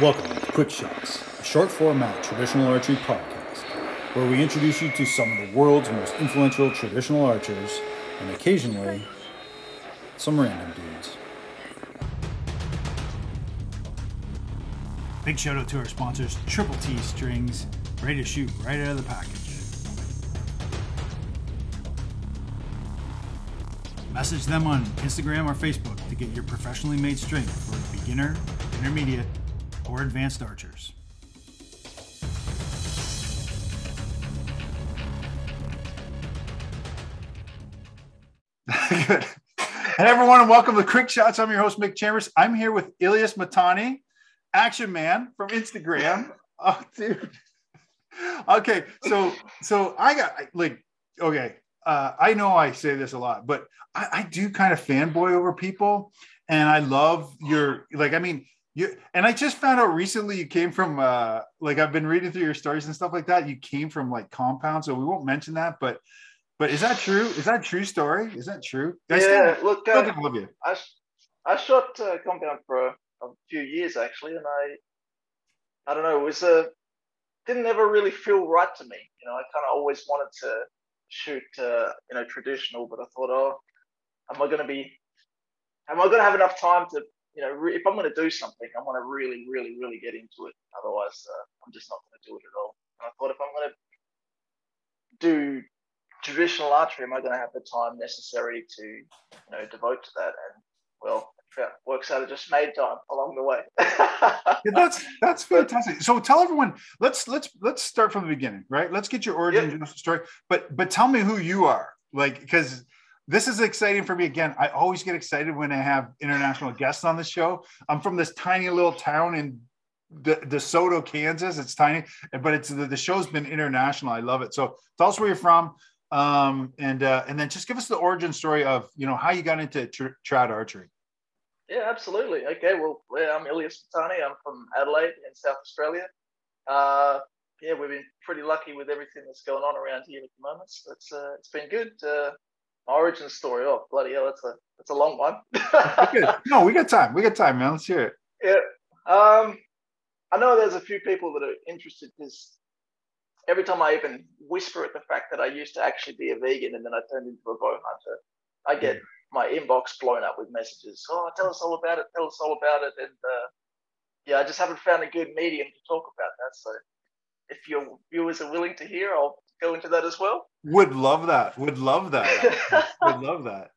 Welcome to Quick Shots, a short format traditional archery podcast, where we introduce you to some of the world's most influential traditional archers and occasionally some random dudes. Big shout out to our sponsors, Triple T Strings, ready to shoot right out of the package. Message them on Instagram or Facebook to get your professionally made string for beginner, intermediate, or advanced archers. Good. And everyone, and welcome to Quick Shots. I'm your host, Mick Chambers. I'm here with Ilias Matane, Action Man from Instagram. Oh, dude. Okay, so so I got like okay. Uh, I know I say this a lot, but I, I do kind of fanboy over people, and I love your like. I mean, you and I just found out recently you came from uh like I've been reading through your stories and stuff like that. You came from like compound, so we won't mention that, but but is that true? Is that true story? Is that true? I yeah, look, uh, love you. I, I shot uh, compound for a, a few years actually, and I I don't know, it was a didn't ever really feel right to me. You know, I kind of always wanted to shoot uh, you know traditional, but I thought, oh, am I going to be am I going to have enough time to you know, re- if I'm going to do something, I want to really, really, really get into it. Otherwise, uh, I'm just not going to do it at all. And I thought if I'm going to do traditional archery, am I going to have the time necessary to, you know, devote to that? And well, it works out. I just made time along the way. Yeah, that's that's fantastic. So tell everyone. Let's let's let's start from the beginning, right? Let's get your origin Yep. story. But but tell me who you are, like because this is exciting for me. Again, I always get excited when I have international guests on the show. I'm from this tiny little town in De- DeSoto, Kansas. It's tiny, but it's the, the show's been international. I love it. So tell us where you're from, um, and uh, and then just give us the origin story of you know how you got into tr- trad archery. Yeah, absolutely. Okay, well, I'm Ilias Matane. I'm from Adelaide in South Australia. Uh, yeah, we've been pretty lucky with everything that's going on around here at the moment. So it's uh, it's been good. Origin story. Oh, bloody hell, that's a that's a long one. No, we got time. We got time, man. Let's hear it. yeah. Um, I know there's a few people that are interested because every time I even whisper at the fact that I used to actually be a vegan and then I turned into a bow hunter, I get my inbox blown up with messages. Oh, tell us all about it. Tell us all about it. And uh, yeah, I just haven't found a good medium to talk about that. So if your viewers are willing to hear, I'll go into that as well. Would love that. Would love that. Would love that.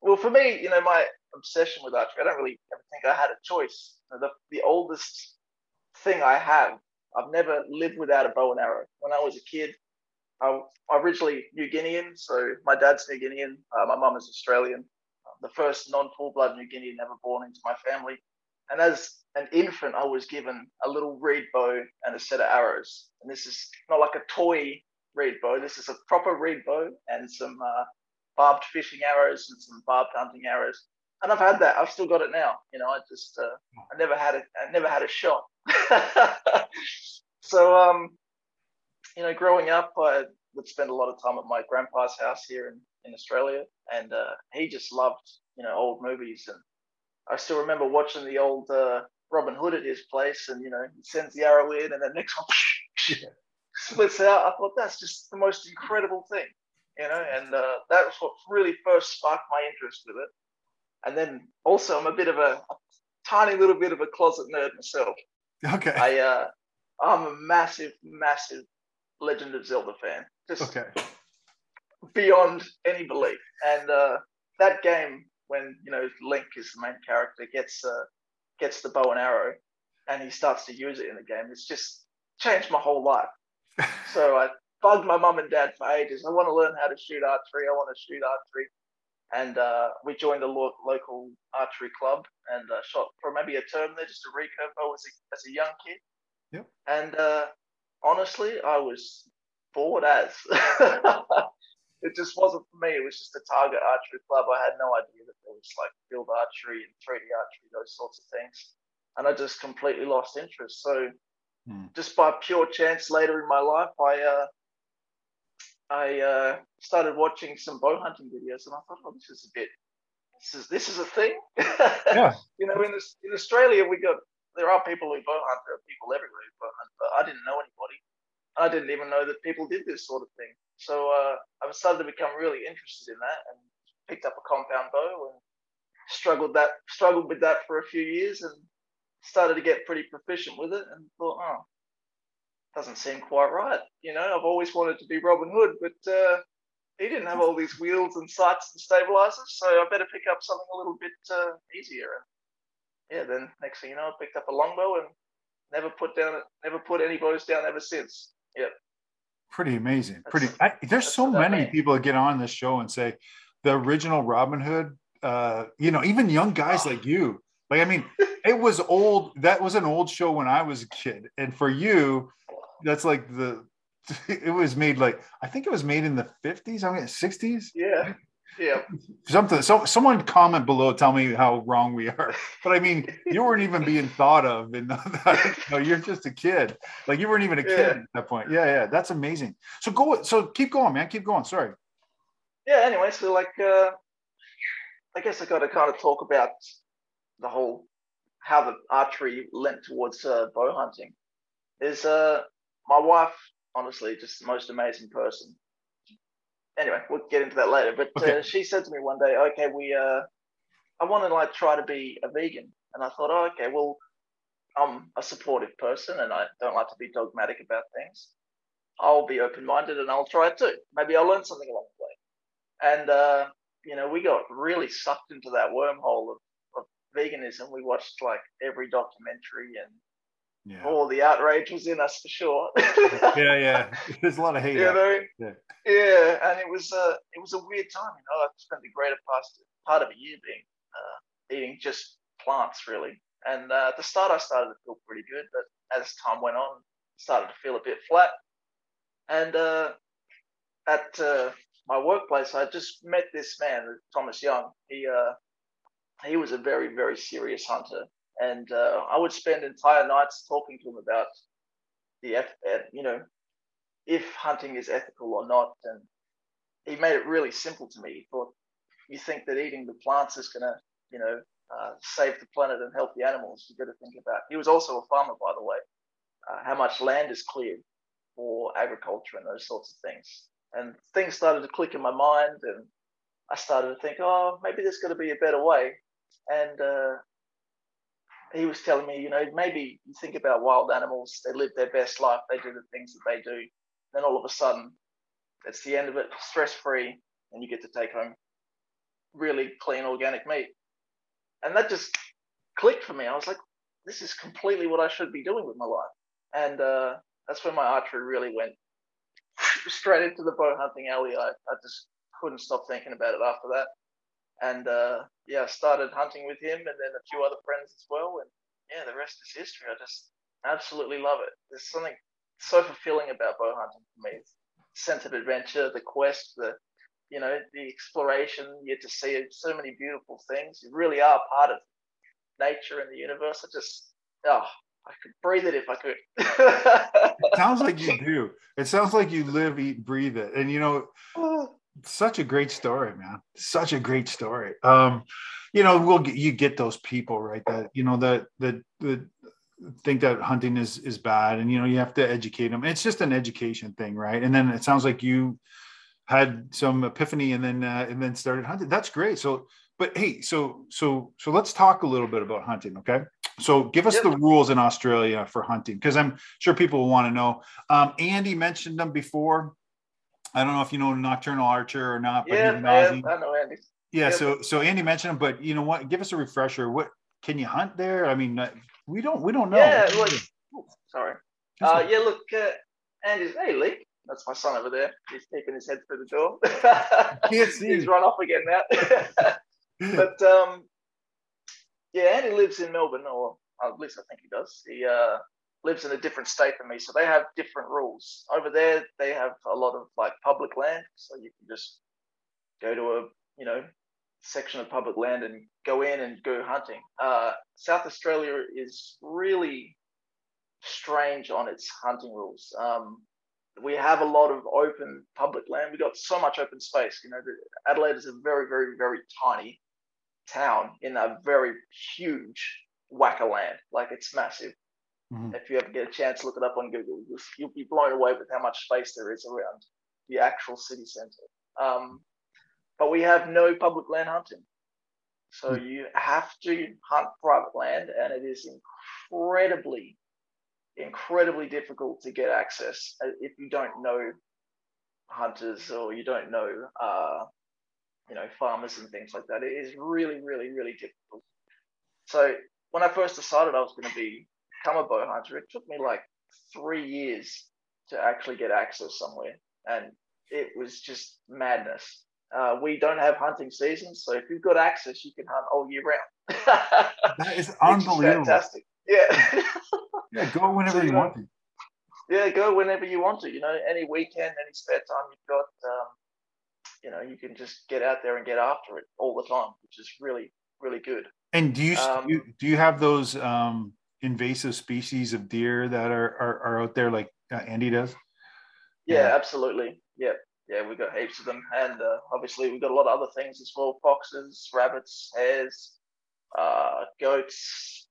well, for me, you know, my obsession with archery, I don't really ever think I had a choice. The, the oldest thing I have, I've never lived without a bow and arrow. When I was a kid, I, I'm originally New Guinean, so my dad's New Guinean, uh, my mum is Australian. Uh, the first non-full blood New Guinean ever born into my family. And as an infant, I was given a little reed bow and a set of arrows. And this is not like a toy reed bow. This is a proper reed bow and some uh, barbed fishing arrows and some barbed hunting arrows. And I've had that. I've still got it now. You know, I just uh, I never had a I never had a shot. so um, you know, growing up, I would spend a lot of time at my grandpa's house here in, in Australia, and uh, he just loved you know old movies. And I still remember watching the old uh, Robin Hood at his place, and you know, he sends the arrow in, and the next one splits out. I thought that's just the most incredible thing, you know, and uh, that was what really first sparked my interest with it. And then also, I'm a bit of a, a tiny little bit of a closet nerd myself. Okay. I uh, I'm a massive, massive Legend of Zelda fan, just Okay. beyond any belief. And uh, that game, when you know Link is the main character, gets uh, gets the bow and arrow, and he starts to use it in the game, it's just changed my whole life. So I bugged my mum and dad for ages. I want to learn how to shoot archery. I want to shoot archery. And uh, we joined a lo- local archery club and uh, shot for maybe a term there, just a recurve bow as a, as a young kid. Yep. And uh, honestly, I was bored as. it just wasn't for me. It was just a target archery club. I had no idea that there was like field archery and 3D archery, those sorts of things. And I just completely lost interest. So Hmm. just by pure chance later in my life, I uh, I uh, started watching some bow hunting videos, and I thought, oh, this is a bit, this is this is a thing. Yeah. you know, in this, in Australia, we got there are people who bow hunt. There are people everywhere who bow hunt, but I didn't know anybody. I didn't even know that people did this sort of thing. So uh, I started to become really interested in that and picked up a compound bow and struggled that struggled with that for a few years and started to get pretty proficient with it and thought, oh, doesn't seem quite right. You know, I've always wanted to be Robin Hood, but uh, he didn't have all these wheels and sights and stabilizers, so I better pick up something a little bit uh, easier. And yeah, then next thing you know, I picked up a longbow and never put down, never put any bows down ever since. Yep. Pretty amazing. Pretty. I, there's so many people that get on this show and say the original Robin Hood. Uh, you know, even young guys oh. like you. Like, I mean, it was old. That was an old show when I was a kid, and for you, that's like the. It was made like I think it was made in the 50s. I mean, 60s. Yeah. Yeah. Something. So someone comment below, tell me how wrong we are. But I mean, you weren't even being thought of, and no, you're just a kid. Like you weren't even a kid yeah. at that point. Yeah, yeah. That's amazing. So go. So keep going, man. Keep going. Sorry. Yeah. Anyway, so like, uh, I guess I got to kind of talk about the whole how the archery lent towards uh, bow hunting. Is uh, my wife honestly just the most amazing person anyway, we'll get into that later. But okay. uh, she said to me one day, "Okay, we, uh, I want to like try to be a vegan," and I thought, "Oh, okay, well, I'm a supportive person and I don't like to be dogmatic about things. I'll be open-minded and I'll try it too. Maybe I'll learn something along the way." And uh, you know, we got really sucked into that wormhole of, of veganism. We watched like every documentary and yeah. all the outrage was in us for sure. yeah, yeah. There's a lot of hate. You know? Yeah. Yeah, and it was a it was a weird time. You know, I spent the greater past part of a year being uh, eating just plants really. And uh, at the start, I started to feel pretty good, but as time went on, started to feel a bit flat. And uh, at uh, my workplace, I just met this man, Thomas Young. He uh, he was a very very serious hunter, and uh, I would spend entire nights talking to him about the you know if hunting is ethical or not. And he made it really simple to me. He thought, you think that eating the plants is going to, you know, uh, save the planet and help the animals, You've got to think about. He was also a farmer, by the way. Uh, how much land is cleared for agriculture and those sorts of things. And things started to click in my mind, and I started to think, oh, maybe there's got to be a better way. And uh, he was telling me, you know, maybe you think about wild animals, they live their best life, they do the things that they do. Then all of a sudden, it's the end of it, stress free, and you get to take home really clean organic meat. And that just clicked for me. I was like, this is completely what I should be doing with my life. And uh, that's when my archery really went straight into the bow hunting alley. I, I just couldn't stop thinking about it after that. And uh, yeah, I started hunting with him and then a few other friends as well. And yeah, the rest is history. I just absolutely love it. There's something so fulfilling about bow hunting for me. It's sense of adventure, the quest, the you know, the exploration. You get to see so many beautiful things. You really are part of nature and the universe. I just oh, I could breathe it if I could. it sounds like you do. It sounds like you live, eat, breathe it. And you know, such a great story, man. Such a great story. Um, you know, we'll get you get those people right that you know that the the think that hunting is is bad and you know you have to educate them. It's just an education thing right? And then it sounds like you had some epiphany and then uh, and then started hunting. That's great. So but hey so so so let's talk a little bit about hunting okay? So give us yep. the rules in australia for hunting because i'm sure people will want to know. Um, andy mentioned them before i don't know if you know nocturnal archer or not but yeah, I, I know andy yeah, yep. so so andy mentioned them but you know what give us a refresher what can you hunt there i mean we don't. We don't know. Yeah. Look, sorry. Uh, yeah. Look, uh, Andy's. Hey, Lee. That's my son over there. He's keeping his head through the door. Can't see. He's run off again now. but um, yeah, Andy lives in Melbourne, or at least I think he does. He uh, lives in a different state than me, so they have different rules. Over there, they have a lot of like public land, so you can just go to a you know section of public land and go in and go hunting. Uh, South Australia is really strange on its hunting rules. Um, we have a lot of open public land. We got so much open space. You know, Adelaide is a very, very, very tiny town in a very huge whack of land. Like it's massive. Mm-hmm. If you ever get a chance, look it up on Google. You'll, you'll, be blown away with how much space there is around the actual city center. Um, but we have no public land hunting. So mm-hmm. you have to hunt private land, and it is incredibly, incredibly difficult to get access uh, if you don't know hunters or you don't know, uh, you know, farmers and things like that. It is really, really, really difficult. So when I first decided I was going to be become a bow hunter, it took me like three years to actually get access somewhere, and it was just madness. Uh, we don't have hunting seasons, so if you've got access, you can hunt all year round. that is unbelievable. Is fantastic. Yeah. yeah, go whenever so, you, want to. Yeah, go whenever you want to. You know, any weekend, any spare time you've got, um, you know, you can just get out there and get after it all the time, which is really, really good. And do you um, do you have those um, invasive species of deer that are are, are out there like uh, Andy does? Yeah, yeah, absolutely. Yeah, yeah, we've got heaps of them, and uh, obviously we've got a lot of other things as well: foxes, rabbits, hares, uh, goats.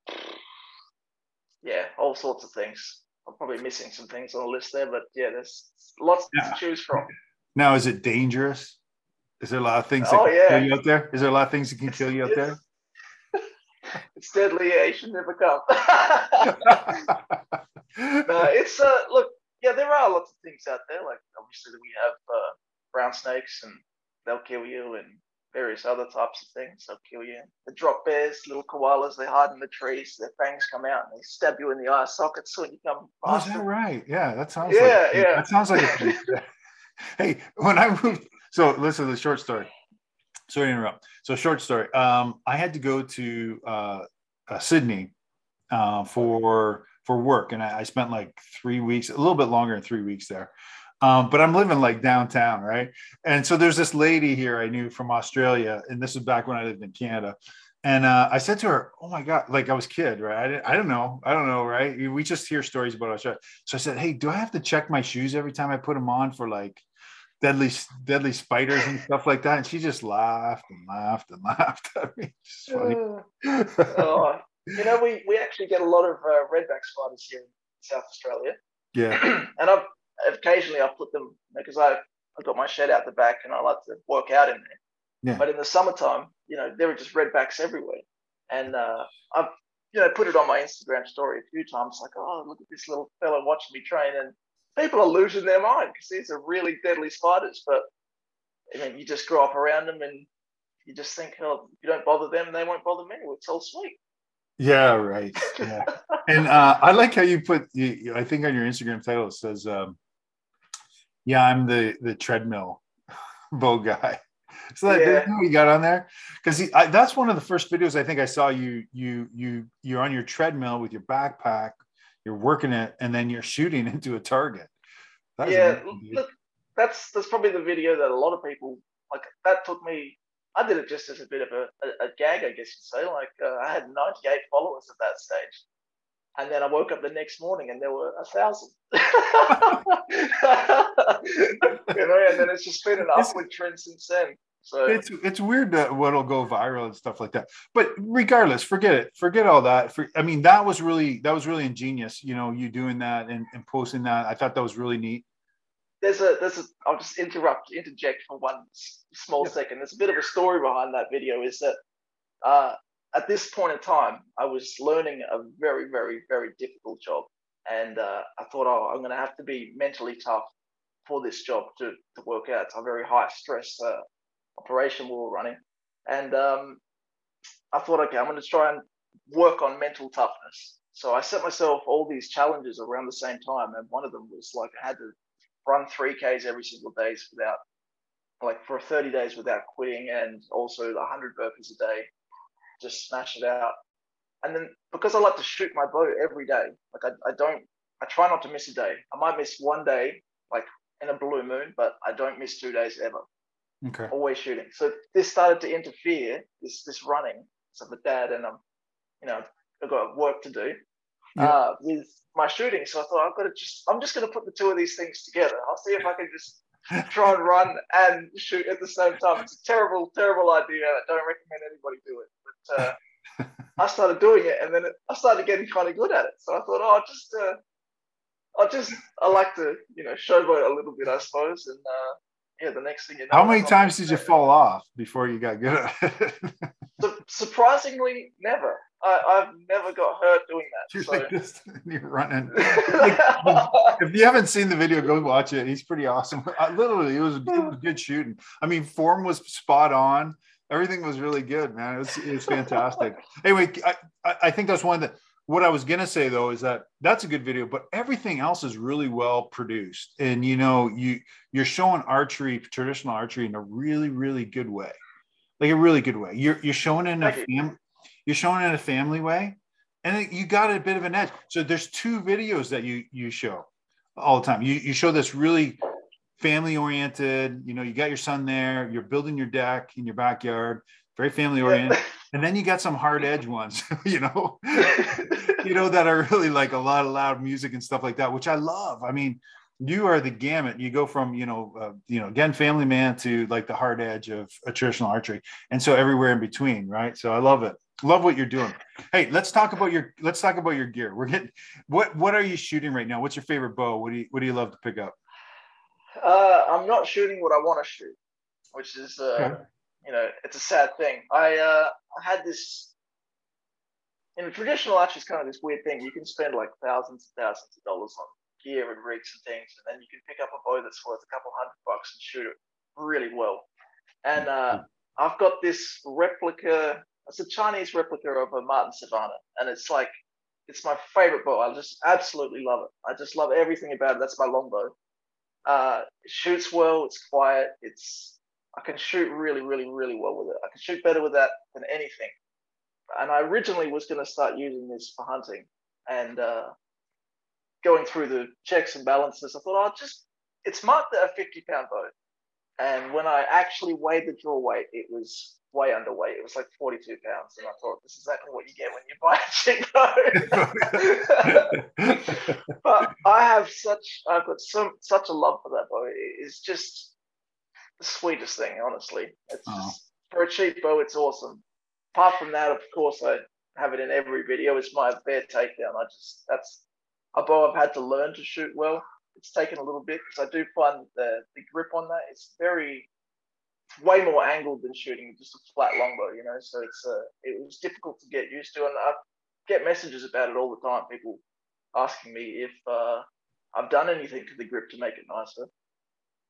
Yeah, all sorts of things. I'm probably missing some things on the list there, but yeah, there's lots yeah. to choose from. Now, is it dangerous? Is there a lot of things that oh, can yeah. kill you out there? Is there a lot of things that can kill you out there? It's deadly. Should never come. no, it's uh, look, yeah, there are lots of things out there. Like obviously we have uh, brown snakes, and they'll kill you, and various other types of things. They'll kill you. The drop bears, little koalas, they hide in the trees. Their fangs come out and they stab you in the eye sockets when you come. Oh, is that right? Yeah, that sounds. Yeah, like, yeah. That sounds like. A, hey, when I moved, so listen to the short story. Sorry to interrupt. So short story. Um, I had to go to uh, uh, Sydney uh, for for work, and I, I, spent like three weeks, a little bit longer than three weeks there. Um, but I'm living like downtown, right? And so there's this lady here I knew from Australia, and this was back when I lived in Canada. And uh, I said to her, "Oh my god!" Like I was kid, right? I, didn't, I don't know, I don't know, right? We just hear stories about Australia. So I said, "Hey, do I have to check my shoes every time I put them on for like deadly, deadly spiders and stuff like that?" And she just laughed and laughed and laughed. I mean, it's funny. oh, you know, we we actually get a lot of uh, redback spiders here in South Australia. Yeah, and I've occasionally I put them because I I got my shed out the back and I like to work out in there. Yeah. But in the summertime, you know, there were just redbacks everywhere, and uh, I've you know put it on my Instagram story a few times, like, oh, look at this little fella watching me train, and people are losing their mind because these are really deadly spiders. But I mean, you just grow up around them, and you just think, oh, if you don't bother them, they won't bother me. It's all sweet. Yeah, right. Yeah. and uh, I like how you put. You, I think on your Instagram title it says, um, "Yeah, I'm the the treadmill bow guy." So that yeah. you got on there because that's one of the first videos I think I saw you. You you you're on your treadmill with your backpack. You're working it, and then you're shooting into a target. That yeah, look, that's that's probably the video that a lot of people like. That took me I did it just as a bit of a, a, a gag, I guess you'd say. Like uh, I had 98 followers at that stage. And then I woke up the next morning and there were a thousand. you know, and then it's just been an upward trend since then. So it's it's weird that what'll go viral and stuff like that. But regardless, forget it. Forget all that. For, I mean, that was really that was really ingenious. You know, you doing that and, and posting that. I thought that was really neat there's a there's a I'll just interrupt interject for one small yeah. second. There's a bit of a story behind that video. Is that uh, at this point in time, I was learning a very very very difficult job, and uh, I thought, oh, I'm going to have to be mentally tough for this job to to work out. It's a very high stress uh, operation we were running, and um, I thought, okay, I'm going to try and work on mental toughness. So I set myself all these challenges around the same time, and one of them was like I had to run 3Ks every single day without, like for 30 days without quitting, and also 100 burpees a day, just smash it out. And then because I like to shoot my bow every day, like I, I don't, I try not to miss a day. I might miss one day, like in a blue moon, but I don't miss two days ever. Okay. Always shooting. So this started to interfere, this this running. So the dad and I'm, you know, I've got work to do yeah. uh, with my shooting. So I thought I've got to just I'm just going to put the two of these things together. I'll see if I can just try and run and shoot at the same time. It's a terrible, terrible idea. I don't recommend anybody do it. But uh, I started doing it, and then it, I started getting kind of good at it. So I thought, oh, I'll just, uh, I'll just, I like to, you know, showboat a little bit, I suppose. And uh, yeah, the next thing you know, how many times did you fall off before you got good? Su- surprisingly, never. I, have never got hurt doing that. You're so. like this, you're running. Like, if you haven't seen the video, go watch it. He's pretty awesome. I, literally, it was, it was good shooting. I mean, form was spot on. Everything was really good, man. It was, it was fantastic. anyway, I, I think that's one that what I was gonna say though is that that's a good video, but everything else is really well produced, and you know you you're showing archery, traditional archery, in a really really good way, like a really good way. You're you're showing it in a fam- you're showing it in a family way, and you got a bit of an edge. So there's two videos that you you show all the time. You you show this really family oriented. You know, you got your son there. You're building your deck in your backyard very family oriented. and then you got some hard edge ones, you know, you know, that are really like a lot of loud music and stuff like that, which I love. I mean, you are the gamut. You go from, you know, uh, you know, again, family man to like the hard edge of a traditional archery. And so everywhere in between. Right. So I love it. Love what you're doing. Hey, let's talk about your, let's talk about your gear. We're getting, what, what are you shooting right now? What's your favorite bow? What do you, what do you love to pick up? Uh, I'm not shooting what I want to shoot, which is, uh, okay you know, it's a sad thing. I uh, had this in traditional archery is kind of this weird thing. You can spend like thousands and thousands of dollars on gear and rigs and things, and then you can pick up a bow that's worth a couple hundred bucks and shoot it really well. And uh, I've got this replica. It's a Chinese replica of a Martin Savannah, and it's like it's my favorite bow. I just absolutely love it. I just love everything about it. That's my longbow. Uh, it shoots well. It's quiet. It's I can shoot really, really, really well with it. I can shoot better with that than anything. And I originally was going to start using this for hunting and uh, going through the checks and balances. I thought, I'll oh, just it's marked at a 50 pound boat. And when I actually weighed the draw weight, it was way underweight. It was like 42 pounds. And I thought, this is exactly what you get when you buy a cheap boat. but I have such, I've got so, such a love for that boat. It's just, the sweetest thing, honestly. It's oh. just, for a cheap bow, it's awesome. Apart from that, of course, I have it in every video. It's my bear takedown. I just that's a bow I've had to learn to shoot well. It's taken a little bit because I do find the the grip on that is very way more angled than shooting just a flat longbow, you know. So it's uh, it was difficult to get used to, and I get messages about it all the time. People asking me if uh, I've done anything to the grip to make it nicer.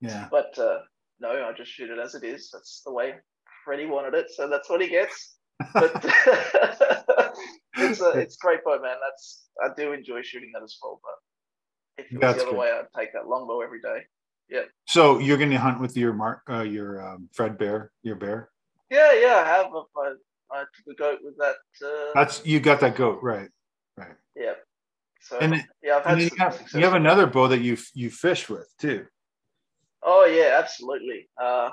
Yeah. But uh, no, I just shoot it as it is. That's the way Freddie wanted it, so that's what he gets. But it's a it's great bow, man. That's I do enjoy shooting that as well. But if it was that's the other good. way, I'd take that longbow every day. Yeah. So you're going to hunt with your mark, uh, your um, Fred bear, your bear. Yeah, yeah, I have. I, I took a goat with that. Uh, That's you got that goat, right? Right. Yeah. So and yeah, I've had you have, you have another bow that you you fish with too. Oh yeah, absolutely. Uh,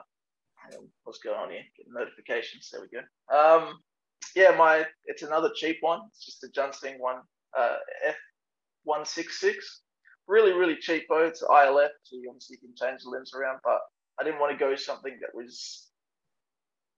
what's going on here? Getting notifications. There we go. Um, yeah, my it's another cheap one. It's just a Junxing one, uh, F one six six. Really, really cheap boat. It's ILF, so you obviously can change the limbs around. But I didn't want to go something that was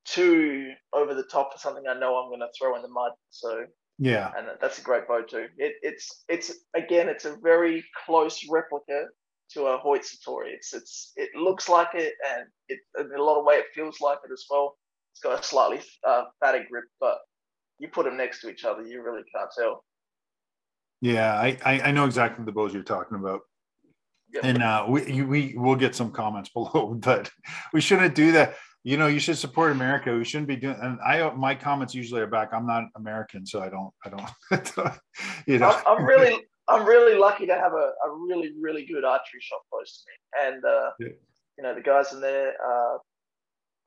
too over the top for something I know I'm going to throw in the mud. So yeah, and that's a great boat too. It, it's it's again, it's a very close replica to a Hoyt Satori. It's it's it looks like it, and it in a lot of way it feels like it as well. It's got a slightly uh, fatter grip, but you put them next to each other, you really can't tell. Yeah, I I, know exactly the bows you're talking about. Yep. And uh, we we will get some comments below, but we shouldn't do that. You know, you should support America. We shouldn't be doing. And I, my comments usually are back. I'm not American, so I don't, I don't. you know, I'm, I'm really, I'm really lucky to have a, a really, really good archery shop close to me. And, uh, yeah. you know, the guys in there uh,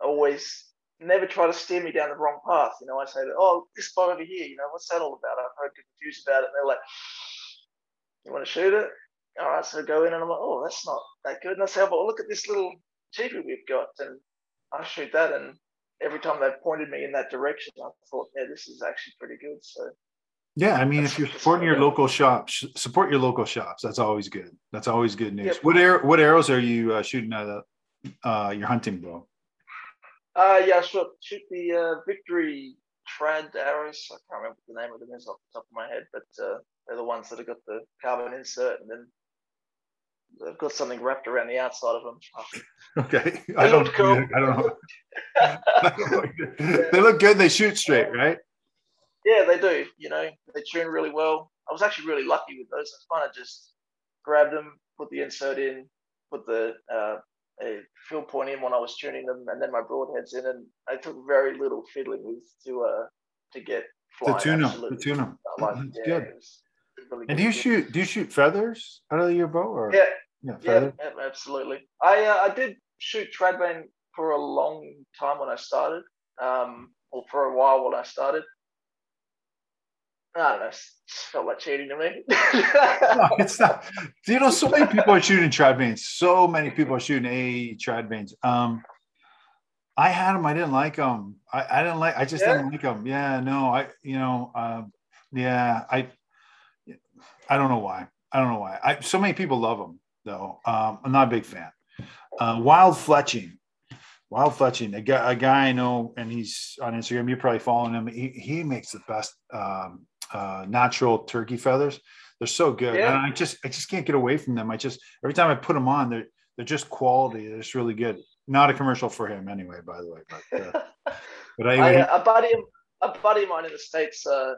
always never try to steer me down the wrong path. You know, I say, oh, this spot over here, you know, what's that all about? I've heard good reviews about it. And they're like, you want to shoot it? All right, so I go in and I'm like, oh, that's not that good. And I say, oh, but look at this little cheapie we've got. And I shoot that. And every time they pointed me in that direction, I thought, yeah, this is actually pretty good. So yeah, I mean, if you're supporting your local shops, support your local shops. That's always good. That's always good news. Yep. What air, what arrows are you uh, shooting at uh, your hunting bow? Uh, yeah, shoot, shoot the uh, Victory trad arrows. I can't remember the name of them is off the top of my head, but uh, they're the ones that have got the carbon insert and then they've got something wrapped around the outside of them. Okay, I don't. cool. I don't know. they look good. They shoot straight, right? Yeah, they do. You know, they tune really well. I was actually really lucky with those. I kind of just grabbed them, put the insert in, put the uh, a field point in when I was tuning them, and then my broadheads in, and I took very little fiddling with to uh to get flying. To tune them. To absolutely. tune them. I like- yeah, good. really And do you shoot? Do you shoot feathers out of your bow or? Yeah, Yeah, yeah, yeah, absolutely. I uh, I did shoot trad vane for a long time when I started, um, or for a while when I started. Know. it Felt like cheating to me. No, it's not. You know, so many people are shooting trad vanes. So many people are shooting A trad vanes. Um, I had them. I didn't like them. I, I didn't like. I just Yeah? didn't like them. Yeah, no. I, you know, um, yeah. I, I don't know why. I don't know why. I so many people love them though. Um, I'm not a big fan. Uh, wild fletching. Wild fletching. A guy, a guy I know, and he's on Instagram. You're probably following him. He, he makes the best um, uh, natural turkey feathers. They're so good. Yeah. And I just I just can't get away from them. I just every time I put them on, they're they're just quality. They're just really good. Not a commercial for him anyway, by the way. But uh, but I, anyway, uh, a buddy, of- a buddy of mine in the states, uh,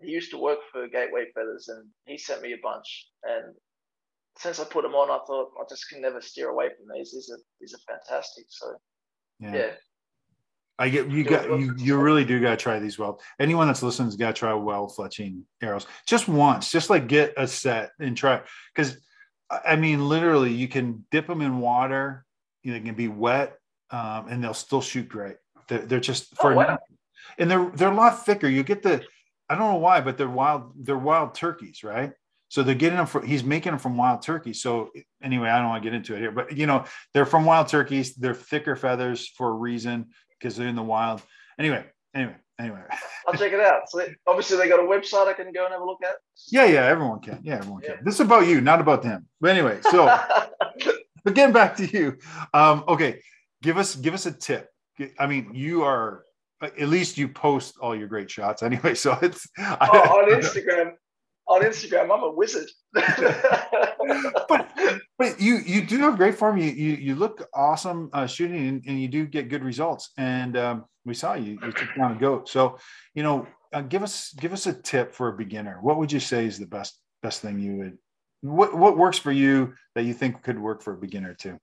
he used to work for Gateway Feathers, and he sent me a bunch. And since I put them on, I thought I just can never steer away from these. These are these are fantastic. So yeah. yeah, I get you got you you really do gotta try these well. Anyone that's listening's gotta try well fletching arrows just once, just like get a set and try because I mean literally you can dip them in water, you know, they can be wet, um, and they'll still shoot great. They're, they're just for Oh, wow. and they're they're a lot thicker. You get the I don't know why, but they're wild, they're wild turkeys, right? So they're getting them from he's making them from wild turkeys. So anyway, I don't want to get into it here, but you know, they're from wild turkeys, they're thicker feathers for a reason because they're in the wild. Anyway, anyway, anyway. I'll check it out. So they, obviously they got a website I can go and have a look at. Yeah, yeah, everyone can. Yeah, everyone Yeah. can. This is about you, not about them. But anyway, so but getting back to you. Um, okay, give us give us a tip. I mean, you are at least you post all your great shots anyway. So it's oh, on Instagram, on Instagram, I'm a wizard. but but you you do have great form. You you, you look awesome uh, shooting, and, and you do get good results. And um, we saw you you took down a goat. So you know, uh, give us give us a tip for a beginner. What would you say is the best best thing you would? What what works for you that you think could work for a beginner too?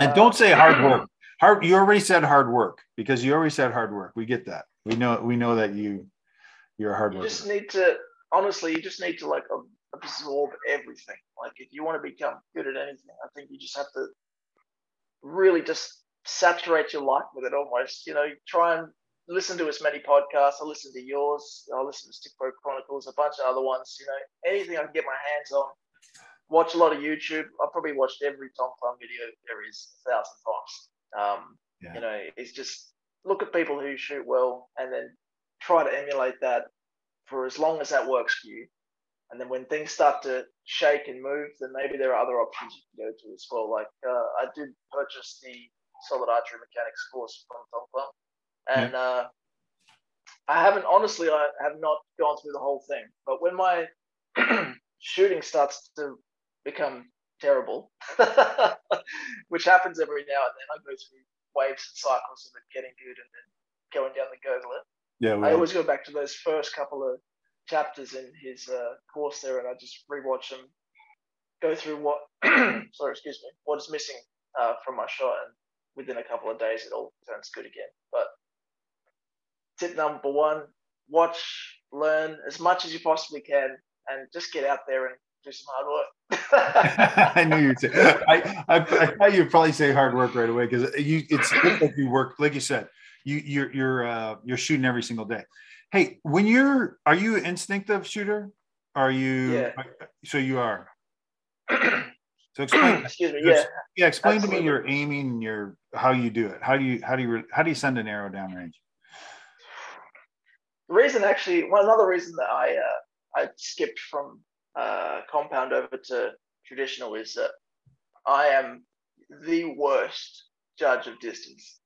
And Uh, don't say hard work. Hard. You already said hard work because you already said hard work. We get that. We know we know that you you're a hard you worker. just need to honestly you just need to like absorb everything. Like if you want to become good at anything i think you just have to really just saturate your life with it almost. You know try and listen to as many podcasts. I listen to yours. I listen to Stickbow Chronicles a bunch of other ones you know. Anything i can get my hands on. Watch a lot of youtube. I've probably watched every Tom Clum video there is a thousand times. Um, Yeah. you know it's just look at people who shoot well and then try to emulate that for as long as that works for you. And then when things start to shake and move, then maybe there are other options you can go to as well. Like uh, I did purchase the solid archery mechanics course from Tom Clum, and uh, I haven't honestly I have not gone through the whole thing. But when my shooting starts to become terrible, which happens every now and then, I go through waves and cycles of it getting good and then going down the gurgler. Yeah. I always go back to those first couple of chapters in his uh, course there, and I just rewatch them, go through what, sorry, excuse me, what is missing uh, from my shot, and within a couple of days it all turns good again. But tip number one: watch, learn as much as you possibly can, and just get out there and do some hard work. I knew you'd say. I, I, I thought you'd probably say hard work right away because you. It's like you work, like you said. You you're you're uh, you're shooting every single day. Hey, when you're are you an instinctive shooter? Are you? Yeah. So you are. So explain. excuse me. Yeah. Yeah, explain to me Absolutely. your aiming and your how you do it. How do you how do you how do you send an arrow down range? The reason actually, one another reason that I uh, I skipped from uh, compound over to traditional is that I am the worst judge of distance.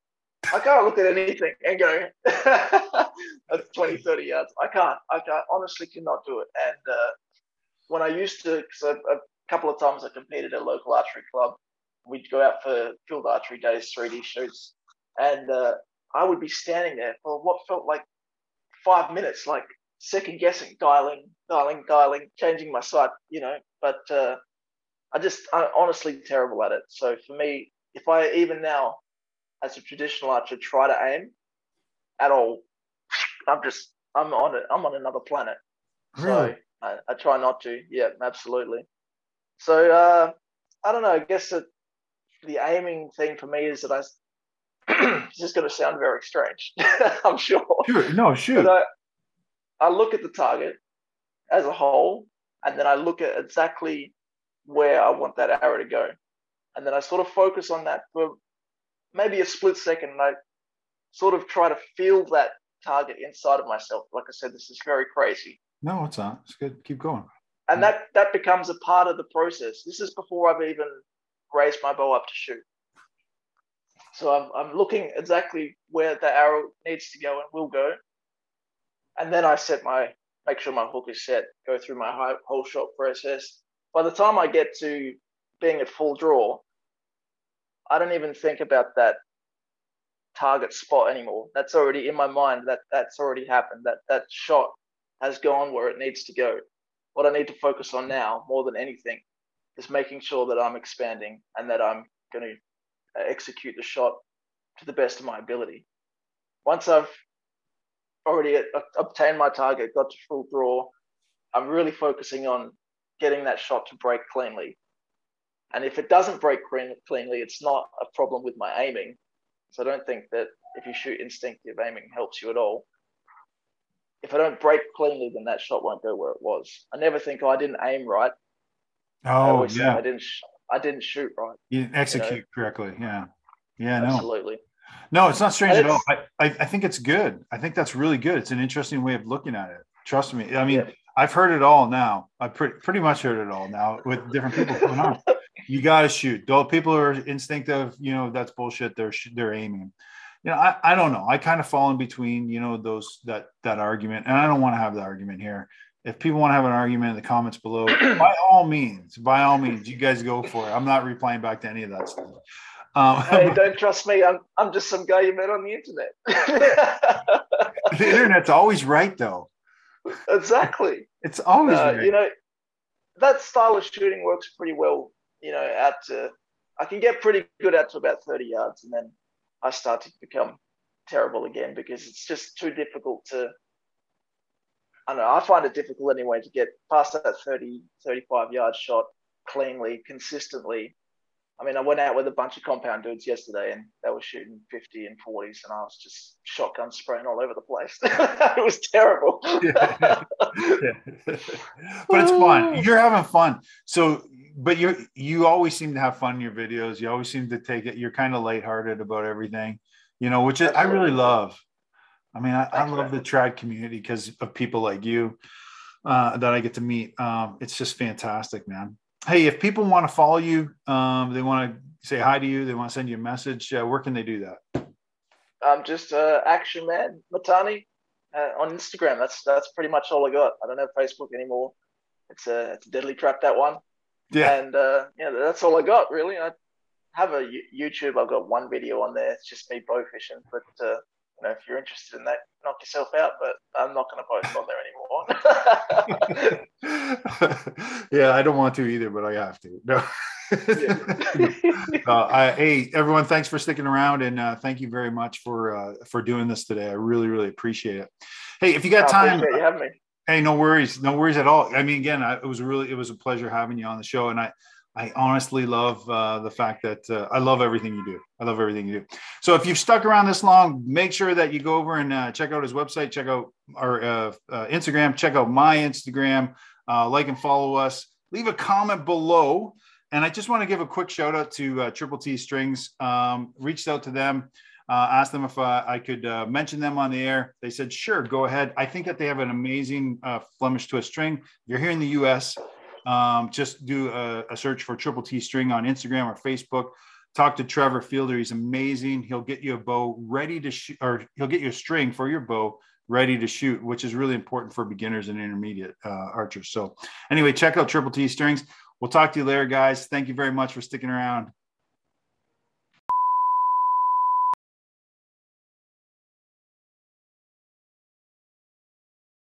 I can't look at anything and go. at 20, 30 yards. I can't. I can't. Honestly, cannot do it. And uh, when I used to, because a, a couple of times I competed at a local archery club, we'd go out for field archery days, 3D shoots, and uh, I would be standing there for what felt like five minutes, like second guessing, dialing, dialing, dialing, changing my sight, you know. But uh, I just, I'm honestly terrible at it. So for me, if I even now, as a traditional archer, try to aim at all, I'm just, I'm on it. I'm on another planet. Really? So I, I try not to. Yeah, absolutely. So uh, I don't know. I guess that the aiming thing for me is that I. it's just going to sound very strange. I'm sure. Sure. No. But I, I look at the target as a whole, and then I look at exactly where I want that arrow to go, and then I sort of focus on that for maybe a split second, and I sort of try to feel that target inside of myself. Like I said, this is very crazy no, it's not. It's good. Keep going. and that that becomes a part of the process. This is before I've even raised my bow up to shoot. So I'm I'm looking exactly where the arrow needs to go and will go, and then I set my make sure my hook is set, go through my whole shot process. By the time I get to being at full draw, I don't even think about that target spot anymore. That's already in my mind. That that's already happened. That that shot has gone where it needs to go. What I need to focus on now, more than anything, is making sure that I'm expanding and that I'm going to execute the shot to the best of my ability. Once I've already obtained my target, got to full draw, I'm really focusing on getting that shot to break cleanly. And if it doesn't break cleanly, it's not a problem with my aiming. So I don't think that if you shoot instinctive aiming helps you at all if I don't break cleanly, then that shot won't go where it was. I never think, oh, I didn't aim right. Oh, yeah. I didn't. Sh- I didn't shoot right. You didn't execute you know? correctly. Yeah. Yeah. No. Absolutely. No, it's not strange at all. I, I, I, think it's good. I think that's really good. It's an interesting way of looking at it. Trust me. I mean, yeah. I've heard it all now. I've pretty, pretty much heard it all now with different people coming on. You got to shoot. Though people are instinctive, you know, that's bullshit. They're they're aiming you know, I, I don't know. I kind of fall in between, you know, those that that argument, and I don't want to have the argument here. If people want to have an argument in the comments below, by all means, by all means, you guys go for it. I'm not replying back to any of that stuff. Um, hey, don't trust me. I'm I'm just some guy you met on the internet. the internet's always right, though. Exactly. It's always uh, right. You know, that style of shooting works pretty well. You know, out to I can get pretty good out to about 30 yards, and then I start to become terrible again because it's just too difficult to. I don't know. I find it difficult anyway to get past that 30, 35 yard shot cleanly, consistently. I mean, I went out with a bunch of compound dudes yesterday and they were shooting 50 and 40s, and I was just shotgun spraying all over the place. it was terrible. yeah. Yeah. But it's fun. You're having fun. So but you you always seem to have fun in your videos. You always seem to take it. You're kind of lighthearted about everything, you know, which I really love. I mean, I, I love the trad community because of people like you uh, that I get to meet. Um, it's just fantastic, man. Hey, if people want to follow you, um, they want to say hi to you, they want to send you a message. Uh, where can they do that? I'm just uh, Action Man Matane uh, on Instagram. That's that's pretty much all I got. I don't have Facebook anymore. It's a it's a deadly trap that one. Yeah. And uh, yeah, that's all I got really. I have a YouTube. I've got one video on there. It's just me bow fishing. But uh, you know, if you're interested in that, knock yourself out. But I'm not going to post on there anymore. yeah, I don't want to either, but I have to. No. uh, I, hey, everyone! Thanks for sticking around, and uh, thank you very much for uh, for doing this today. I really, really appreciate it. Hey, if you got time, you me. Hey, no worries, no worries at all. I mean, again, I, it was really, it was a pleasure having you on the show, and I, I honestly love uh, the fact that uh, I love everything you do. I love everything you do. So if you've stuck around this long, make sure that you go over and uh, check out his website, check out our uh, uh, Instagram, check out my Instagram, uh, like and follow us. Leave a comment below. And I just want to give a quick shout out to Triple T Strings. Um, reached out to them asked them if I could mention them on the air. They said, sure, go ahead. I think that they have an amazing Flemish twist string. You're here in the US, um, just do a, a, search for Triple T String on Instagram or Facebook. Talk to Trevor Fielder. He's amazing. He'll get you a bow ready to shoot, or he'll get you a string for your bow ready to shoot, which is really important for beginners and intermediate uh, archers. So, anyway, check out Triple T Strings. We'll talk to you later, guys. Thank you very much for sticking around.